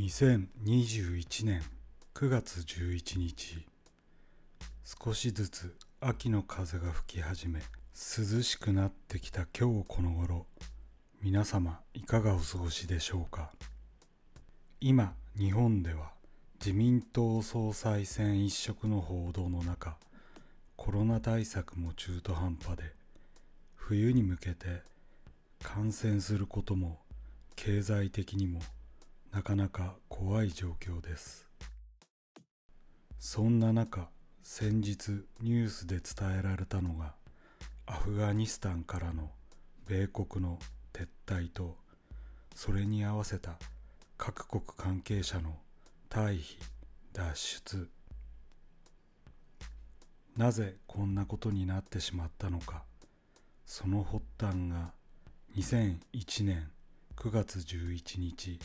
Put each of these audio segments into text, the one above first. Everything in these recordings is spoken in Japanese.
2021年9月11日。少しずつ秋の風が吹き始め涼しくなってきた今日この頃。皆様いかがお過ごしでしょうか？今日本では自民党総裁選一色の報道の中コロナ対策も中途半端で冬に向けて感染することも経済的にもなかなか怖い状況です。そんな中先日ニュースで伝えられたのがアフガニスタンからの米国の撤退とそれに合わせた各国関係者の退避脱出。なぜこんなことになってしまったのか。その発端が2001年9月11日。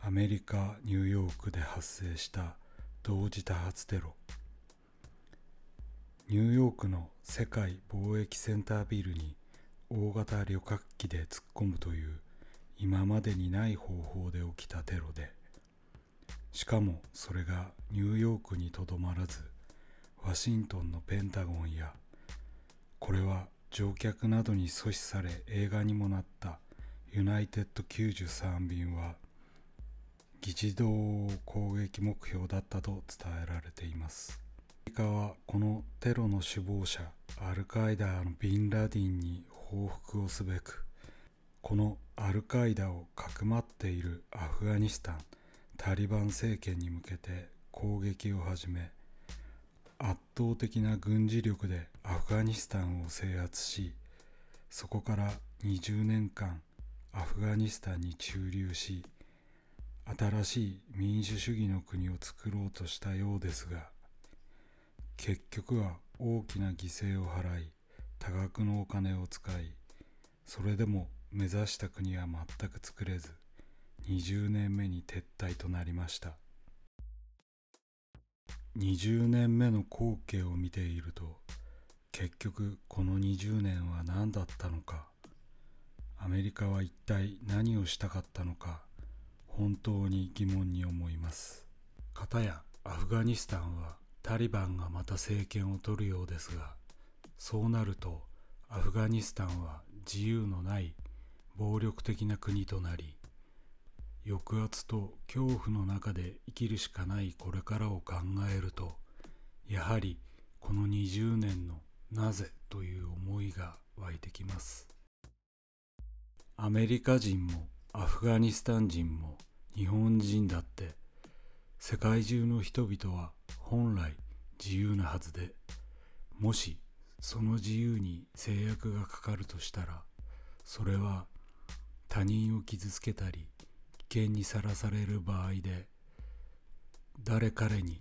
アメリカ・ニューヨークで発生した同時多発テロ。ニューヨークの世界貿易センタービルに大型旅客機で突っ込むという今までにない方法で起きたテロでしかもそれがニューヨークにとどまらずワシントンのペンタゴンやこれは乗客などに阻止され映画にもなったユナイテッド93便は議事堂攻撃目標だったと伝えられています。アメリカはこのテロの首謀者アルカイダのビンラディンに報復をすべくこのアルカイダをかくまっているアフガニスタンタリバン政権に向けて攻撃を始め圧倒的な軍事力でアフガニスタンを制圧しそこから20年間アフガニスタンに駐留し新しい民主主義の国を作ろうとしたようですが結局は大きな犠牲を払い多額のお金を使いそれでも目指した国は全く作れず20年目に撤退となりました。20年目の光景を見ていると結局この20年は何だったのか。アメリカは一体何をしたかったのか。本当に疑問に思います。片やアフガニスタンはタリバンがまた政権を取るようですがそうなるとアフガニスタンは自由のない暴力的な国となり抑圧と恐怖の中で生きるしかないこれからを考えるとやはりこの20年のなぜという思いが湧いてきます。アメリカ人もアフガニスタン人も日本人だって世界中の人々は本来自由なはずでもしその自由に制約がかかるとしたらそれは他人を傷つけたり危険にさらされる場合で誰彼に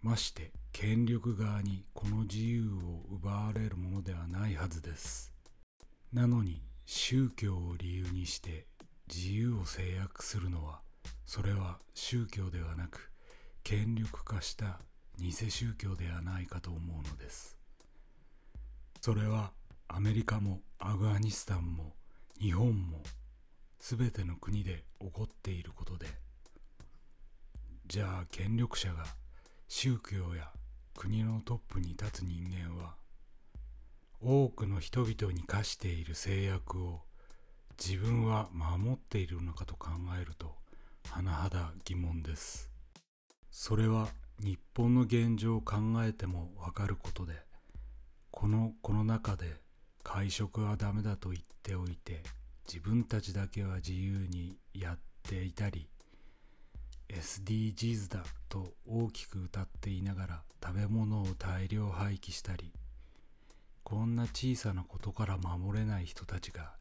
まして権力側にこの自由を奪われるものではないはずです。なのに宗教を理由にして自由を制約するのはそれは宗教ではなく権力化した偽宗教ではないかと思うのです。それはアメリカもアフガニスタンも日本も全ての国で起こっていることでじゃあ権力者が宗教や国のトップに立つ人間は多くの人々に課している制約を自分は守っているのかと考えると甚だ疑問です。それは日本の現状を考えてもわかることでこのコロナ禍で会食はダメだと言っておいて自分たちだけは自由にやっていたり SDGs だと大きく歌っていながら食べ物を大量廃棄したりこんな小さなことから守れない人たちが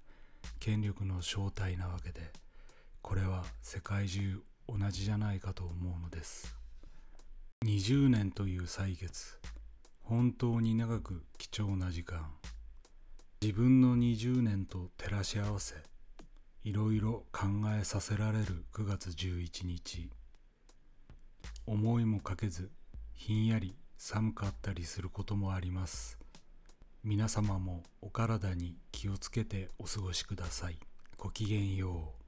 権力の正体なわけでこれは世界中同じじゃないかと思うのです。20年という歳月本当に長く貴重な時間。自分の20年と照らし合わせいろいろ考えさせられる9月11日。思いもかけずひんやり寒かったりすることもあります。皆様もお体に気をつけてお過ごしください。ごきげんよう。